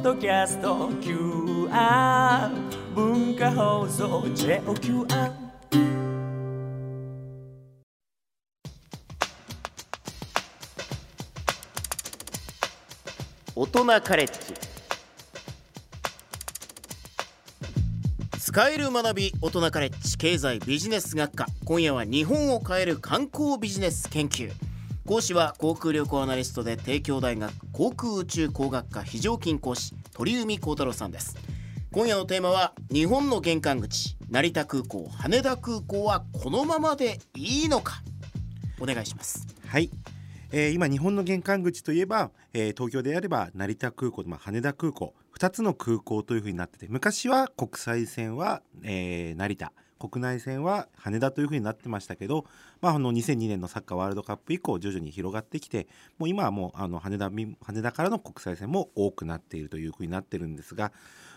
ッドキャスト QR 文化放送 JOQR 大人カレッジ。使える学び大人カレッジ。経済ビジネス学科。今夜は日本を変える観光ビジネス研究。講師は航空旅行アナリストで帝京大学航空宇宙工学科非常勤講師鳥海幸太郎さんです。今夜のテーマは日本の玄関口成田空港羽田空港はこのままでいいのか？お願いします。はい、えー今日本の玄関口といえば、えー東京であれば成田空港と、まあ、羽田空港2つの空港というふうになってて昔は国際線は、えー成田。国内線は羽田というふうになってましたけど、まあ、あの2002年のサッカーワールドカップ以降徐々に広がってきてもう今はもうあの羽田羽田からの国際線も多くなっているというふうになってるんですが、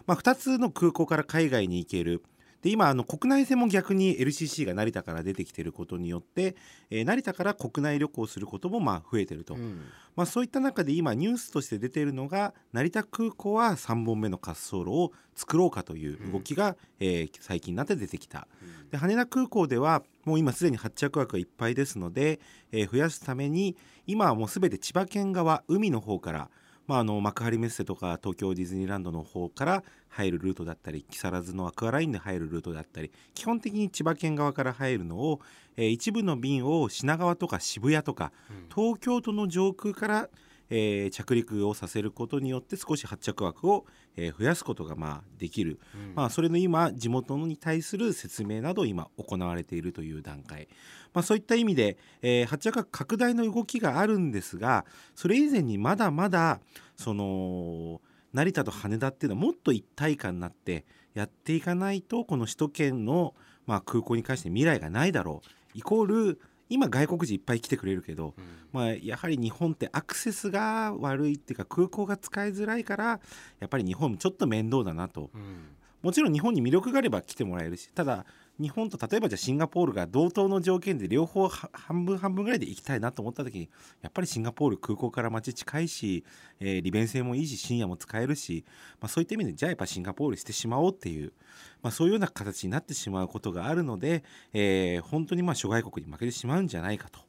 まあ、2つの空港から海外に行けるで今あの国内線も逆に LCC が成田から出てきていることによって、えー成田から国内旅行することもまあ増えてると、うん。まあ、そういった中で今ニュースとして出ているのが成田空港は3本目の滑走路を作ろうかという動きが、えー最近になって出てきた。で羽田空港ではもう今すでに発着枠がいっぱいですので、えー増やすために今はもうすべて千葉県側海の方からまあ、あの幕張メッセとか東京ディズニーランドの方から入るルートだったり木更津のアクアラインで入るルートだったり基本的に千葉県側から入るのを、えー一部の便を品川とか渋谷とか、東京都の上空から、えー着陸をさせることによって少し発着枠を、えー増やすことがまあできる、まあ、それの今地元に対する説明など今行われているという段階、まあ、そういった意味で、えー発着枠拡大の動きがあるんですがそれ以前にまだまだその成田と羽田っていうのはもっと一体感になってやっていかないとこの首都圏の、まあ、空港に関して未来がないだろう。イコール今外国人いっぱい来てくれるけど、まあ、やはり日本ってアクセスが悪いっていうか空港が使いづらいからやっぱり日本ちょっと面倒だなとうんもちろん日本に魅力があれば来てもらえるしただ日本と例えばじゃあシンガポールが同等の条件で両方半分半分ぐらいで行きたいなと思った時にやっぱりシンガポール空港から街近いし、えー利便性もいいし深夜も使えるし、まあ、そういった意味でじゃあやっぱシンガポールしてしまおうっていう、まあ、そういうような形になってしまうことがあるので、えー本当にまあ諸外国に負けてしまうんじゃないかと。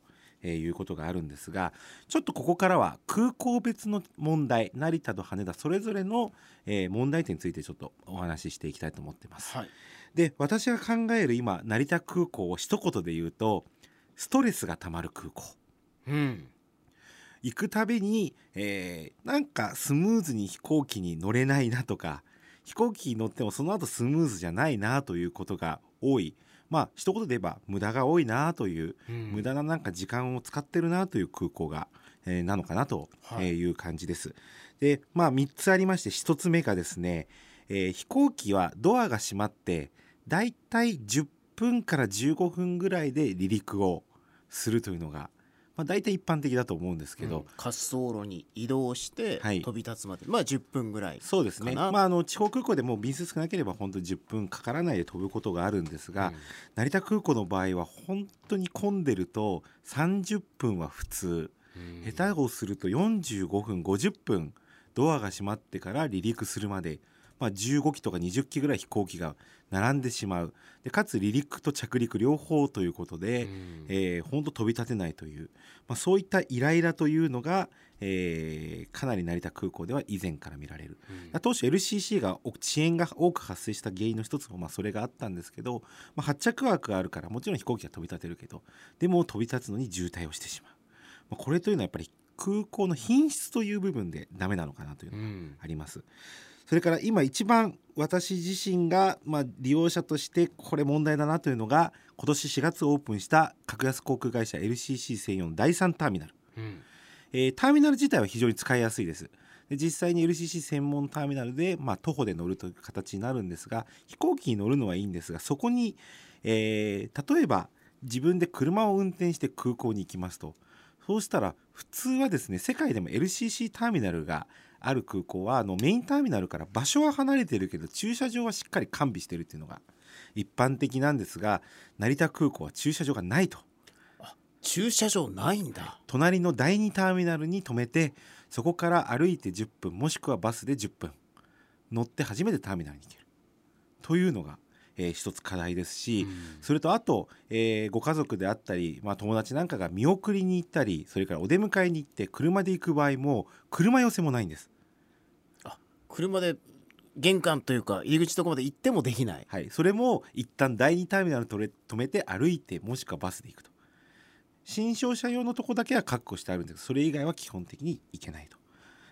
えーいうことがあるんですがちょっとここからは空港別の問題成田と羽田それぞれの、えー問題点についてちょっとお話ししていきたいと思ってます。はい。で私が考える今成田空港を一言で言うとストレスがたまる空港。うん。行くたびに、えーなんかスムーズに飛行機に乗れないなとか飛行機に乗ってもその後スムーズじゃないなということが多いまあ一言で言えば無駄が多いなという、うん無駄ななんか時間を使ってるなという空港が、えーなのかなとはいいう感じです。でまあ3つありまして1つ目がですね、えー飛行機はドアが閉まってだいたい10分から15分ぐらいで離陸をするというのが、まあ、大体一般的だと思うんですけど、うん。滑走路に移動してはい。飛び立つまで、まあ10分ぐらいそうですね、まあ、あの地方空港でも便数少なければ本当に10分かからないで飛ぶことがあるんですが、うん。成田空港の場合は本当に混んでると30分は普通、うん。下手をすると45分50分ドアが閉まってから離陸するまで、まあ、15機とか20機ぐらい飛行機が並んでしまう。でかつ離陸と着陸両方ということで、うん。えー、本当飛び立てないという、まあ、そういったイライラというのが、えーかなり成田空港では以前から見られる。うん。当初 LCC が遅延が多く発生した原因の一つもまあそれがあったんですけど、まあ、発着枠があるからもちろん飛行機は飛び立てるけどでも飛び立つのに渋滞をしてしまう、まあ、これというのはやっぱり空港の品質という部分でダメなのかなというのがうん。あります。それから今一番私自身がまあ利用者としてこれ問題だなというのが今年4月オープンした格安航空会社 LCC 専用の第3ターミナル。うん。えーターミナル自体は非常に使いやすいです。で実際に LCC 専門ターミナルで、まあ、徒歩で乗るという形になるんですが飛行機に乗るのはいいんですがそこに、えー例えば自分で車を運転して空港に行きますと。そうしたら普通はですね世界でも LCC ターミナルがある空港はあのメインターミナルから場所は離れてるけど駐車場はしっかり完備してるっていうのが一般的なんですが成田空港は駐車場がないと。駐車場ないんだ隣の第2ターミナルに止めてそこから歩いて10分もしくはバスで10分乗って初めてターミナルに行けるというのが、えー一つ課題ですし、それとあと、えーご家族であったり、まあ、友達なんかが見送りに行ったりそれからお出迎えに行って車で行く場合も車寄せもないんです。車で玄関というか入り口のとこまで行ってもできない。はい、それも一旦第2ターミナルに止めて歩いてもしくはバスで行くと。新商車用のとこだけは確保してあるんですけどそれ以外は基本的に行けないと。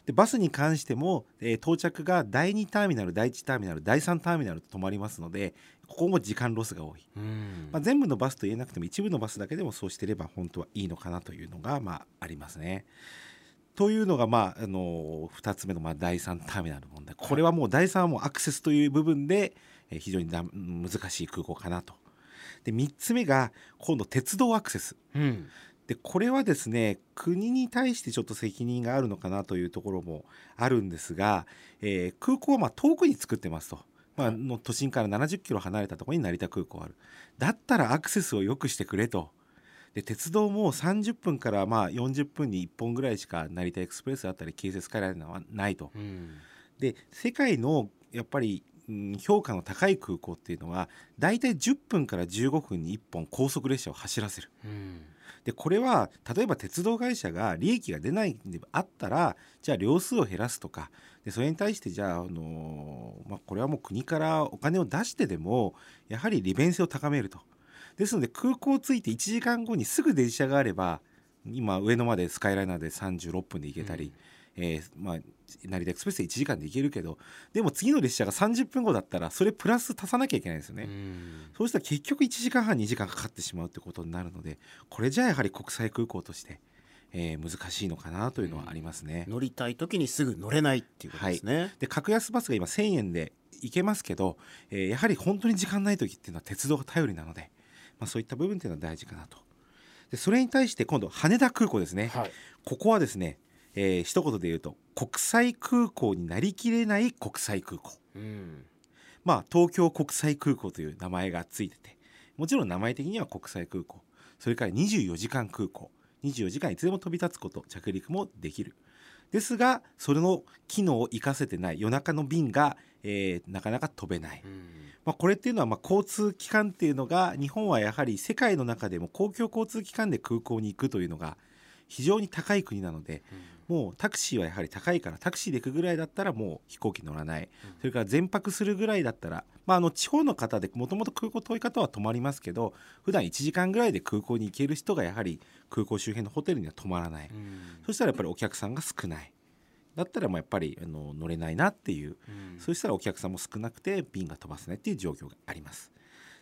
でバスに関しても、えー到着が第2ターミナル第1ターミナル第3ターミナルと止まりますのでここも時間ロスが多い、うん。まあ、全部のバスと言えなくても一部のバスだけでもそうしてれば本当はいいのかなというのが、まあ、ありますね。というのが、まあ、あの2つ目の、まあ、第3ターミナルの問題。これはもう第3はもうアクセスという部分で、えー非常にだ難しい空港かなと。で3つ目が今度鉄道アクセス。うん。でこれはですね国に対してちょっと責任があるのかなというところもあるんですが、えー空港はまあ遠くに作ってますと、まあ、の都心から70キロ離れたところに成田空港ある。だったらアクセスを良くしてくれとで鉄道も30分からまあ40分に1本ぐらいしか成田エクスプレスだったり京成スカイライナーはないとうんで世界のやっぱりうん評価の高い空港っていうのはだいたい10分から15分に1本高速列車を走らせる。うんでこれは例えば鉄道会社が利益が出ないんであったらじゃあ両数を減らすとかでそれに対してじゃあ、あのまあ、これはもう国からお金を出してでもやはり利便性を高めると。ですので空港着いて1時間後にすぐ電車があれば今上野までスカイライナーで36分で行けたり、えーまあ、成田エクスプレスで1時間で行けるけどでも次の列車が30分後だったらそれプラス足さなきゃいけないんですよね。うん。そうしたら結局1時間半2時間かかってしまうってことになるのでこれじゃあやはり国際空港として、えー難しいのかなというのはありますね。乗りたい時にすぐ乗れないっていうことですね、で格安バスが今1,000円で行けますけど、えーやはり本当に時間ない時っていうのは鉄道が頼りなので、まあ、そういった部分っていうのは大事かなと。でそれに対して今度羽田空港ですね、はい。ここはですね、えー一言で言うと国際空港になりきれない国際空港。うん。まあ、東京国際空港という名前がついててもちろん名前的には国際空港。それから24時間空港。24時間いつでも飛び立つこと着陸もできる。ですがそれの機能を生かせてない夜中の便が、えーなかなか飛べない、うん。まあ、これっていうのはまあ交通機関っていうのが日本はやはり世界の中でも公共交通機関で空港に行くというのが非常に高い国なのでもうタクシーはやはり高いからタクシーで行くぐらいだったらもう飛行機乗らない、それから全泊するぐらいだったら、まあ、あの地方の方でもともと空港遠い方は泊まりますけど普段1時間ぐらいで空港に行ける人がやはり空港周辺のホテルには泊まらない、うん。そしたらやっぱりお客さんが少ないだったらもうやっぱりあの乗れないなっていううんそしたらお客さんも少なくて便が飛ばせないっていう状況があります。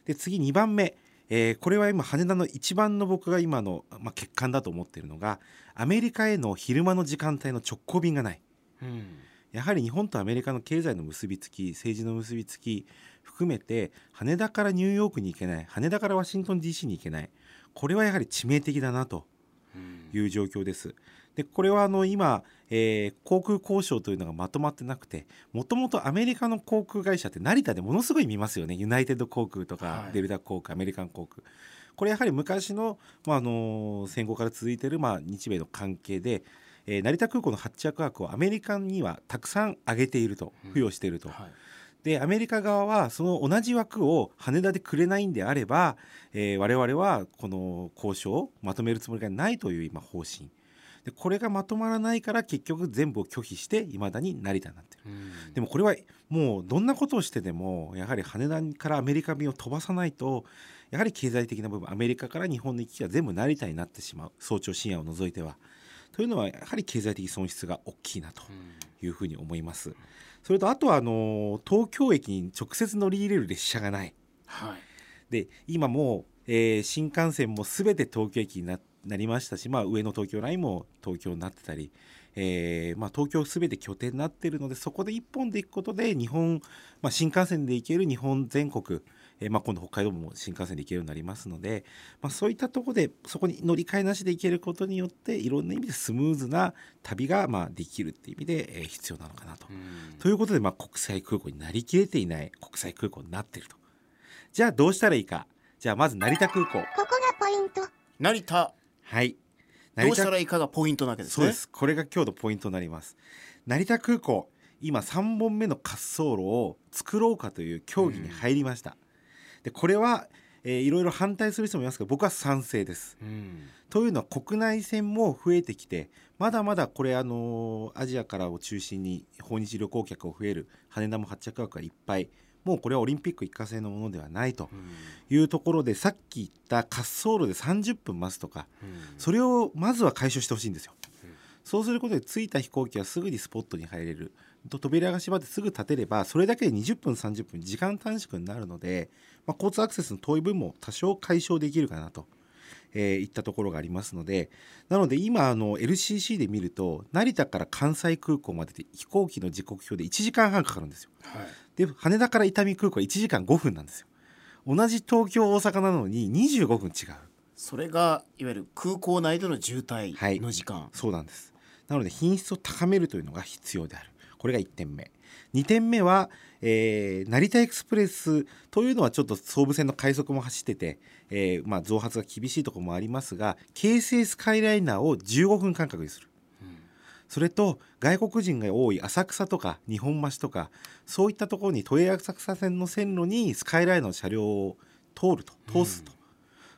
で次2番目、えーこれは今羽田の一番の僕が今の、まあ、欠陥だと思っているのがアメリカへの昼間の時間帯の直行便がない。うんやはり日本とアメリカの経済の結びつき政治の結びつき含めて羽田からニューヨークに行けない羽田からワシントン DC に行けないこれはやはり致命的だなとうんいう状況です。でこれはあの今、えー航空交渉というのがまとまってなくてもともとアメリカの航空会社って成田でものすごい見ますよね。ユナイテッド航空とか、はい。デルタ航空アメリカン航空。これやはり昔の、まあ、あの戦後から続いている、まあ、日米の関係で、えー成田空港の発着枠をアメリカにはたくさん上げていると付与していると。はい。でアメリカ側はその同じ枠を羽田でくれないんであれば、えー我々はこの交渉をまとめるつもりがないという今方針でこれがまとまらないから結局全部を拒否していまだに成田になってる。うん。でもこれはもうどんなことをしてでもやはり羽田からアメリカ便を飛ばさないとやはり経済的な部分アメリカから日本の行き来が全部成田になってしまう。早朝深夜を除いては。というのはやはり経済的損失が大きいなとうん。いうふうに思います。それとあとはあの東京駅に直接乗り入れる列車がない。はい。で今もう、えー新幹線も全て東京駅にななりましたし、まあ、上の東京ラインも東京になってたり、えーまあ、東京全て拠点になっているのでそこで一本で行くことで日本、まあ、新幹線で行ける日本全国、えーまあ、今度北海道も新幹線で行けるようになりますので、まあ、そういったところでそこに乗り換えなしで行けることによっていろんな意味でスムーズな旅がまあできるっていう意味で、えー必要なのかなと。うんということで、まあ、国際空港になりきれていない国際空港になっていると。じゃあどうしたらいいか。じゃあまず成田空港。ここがポイント。成田はい。どうしたらいいかがポイントなわけですねそうです。これが今日のポイントになります。成田空港。今3本目の滑走路を作ろうかという協議に入りました、でこれは、えーいろいろ反対する人もいますけど僕は賛成ですうんというのは国内線も増えてきてまだまだこれあのアジアからを中心に訪日旅行客を増える羽田も発着枠がいっぱいもうこれはオリンピック一過性のものではないというところでさっき言った滑走路で30分待つとかそれをまずは解消してほしいんですよ。そうすることで着いた飛行機はすぐにスポットに入れる。と扉が閉まってすぐ立てればそれだけで20分30分時間短縮になるので、まあ、交通アクセスの遠い分も多少解消できるかなと、えーいったところがありますのでなので今あの LCC で見ると成田から関西空港までで飛行機の時刻表で1時間半かかるんですよ。はいで羽田から伊丹空港は1時間5分なんですよ。同じ東京大阪なのに25分違う。それがいわゆる空港内での渋はい滞の時間、そうなんです。なので品質を高めるというのが必要である。これが1点目。2点目は、えー成田エクスプレスというのはちょっと総武線の快速も走ってて、えーまあ、増発が厳しいところもありますが京成スカイライナーを15分間隔にするそれと外国人が多い浅草とか日本橋とかそういったところに都営浅草線の線路にスカイライナーの車両を通ると通すと、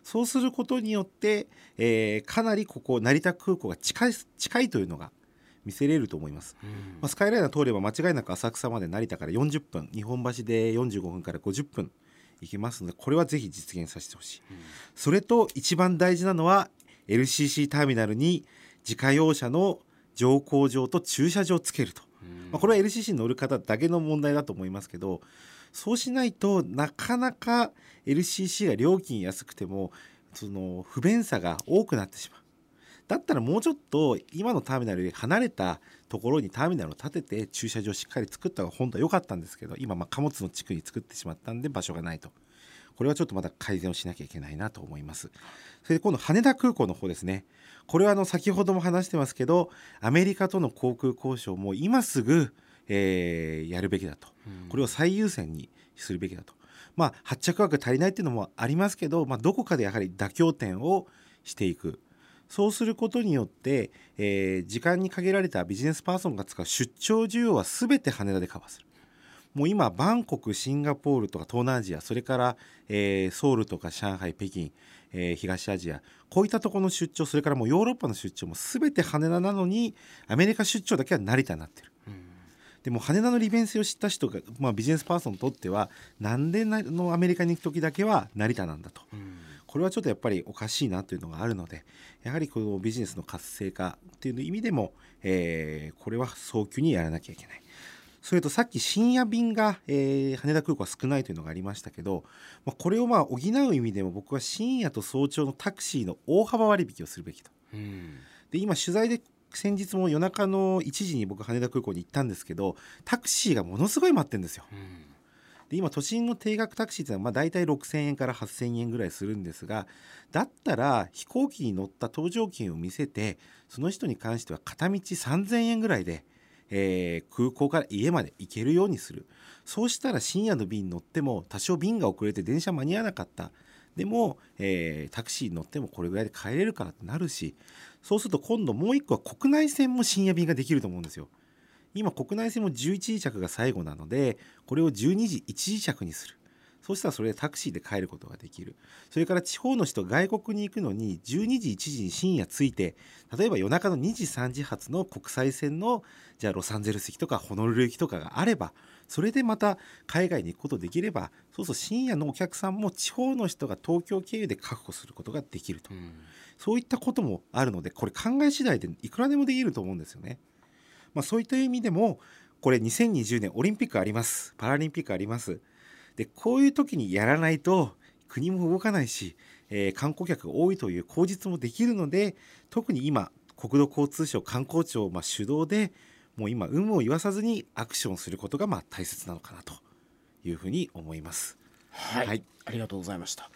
そうすることによって、えーかなりここ成田空港が近い近いというのが見せれると思います、まあ、スカイライナー通れば間違いなく浅草まで成田から40分日本橋で45分から50分行けますのでこれはぜひ実現させてほしい、それと一番大事なのは LCC ターミナルに自家用車の乗降場と駐車場をつけると、まあ、これは LCC に乗る方だけの問題だと思いますけどそうしないとなかなか LCC が料金安くてもその不便さが多くなってしまう。だったらもうちょっと今のターミナルより離れたところにターミナルを建てて駐車場をしっかり作った方が本当は良かったんですけど今まあ貨物の地区に作ってしまったんで場所がないと。これはちょっとまだ改善をしなきゃいけないなと思います。それで今度羽田空港の方ですね。これはあの先ほども話してますけどアメリカとの航空交渉も今すぐ、えーやるべきだと。これを最優先にするべきだと。まあ発着枠足りないっていうのもありますけど、まあ、どこかでやはり妥協点をしていく。そうすることによって、えー時間に限られたビジネスパーソンが使う出張需要は全て羽田でカバーするもう今バンコクシンガポールとか東南アジアそれから、えーソウルとか上海北京、えー東アジアこういったところの出張それからもうヨーロッパの出張も全て羽田なのにアメリカ出張だけは成田になってる。でも羽田の利便性を知った人が、まあ、ビジネスパーソンにとってはなんでなのアメリカに行く時だけは成田なんだと、これはちょっとやっぱりおかしいなというのがあるのでやはりこのビジネスの活性化っていう意味でも、えーこれは早急にやらなきゃいけない。それとさっき深夜便が、えー羽田空港は少ないというのがありましたけど、まあ、これをまあ補う意味でも僕は深夜と早朝のタクシーの大幅割引をするべきと。で今取材で先日も夜中の1時に僕羽田空港に行ったんですけどタクシーがものすごい待ってるんですよ。で今都心の定額タクシーってのはまあ大体6,000円から8,000円ぐらいするんですがだったら飛行機に乗った搭乗券を見せてその人に関しては片道3,000円ぐらいで、えー空港から家まで行けるようにする。そうしたら深夜の便に乗っても多少便が遅れて電車間に合わなかった。でも、えータクシーに乗ってもこれぐらいで帰れるからってなるしそうすると今度もう一個は国内線も深夜便ができると思うんですよ。今国内線も11時着が最後なのでこれを12時1時着にする。そうしたらそれでタクシーで帰ることができる。それから地方の人外国に行くのに12時1時に深夜着いて例えば夜中の2時3時発の国際線のじゃあロサンゼルス行きとかホノルル行きとかがあればそれでまた海外に行くことできればそうそう深夜のお客さんも地方の人が東京経由で確保することができると、そういったこともあるのでこれ考え次第でいくらでもできると思うんですよね。まあ、そういった意味でもこれ2020年オリンピックあります。パラリンピックありますでこういう時にやらないと国も動かないし、えー観光客が多いという口実もできるので特に今国土交通省観光庁、まあ、主導でもう今有無を言わさずにアクションすることがまあ大切なのかなというふうに思います。はい、はい。ありがとうございました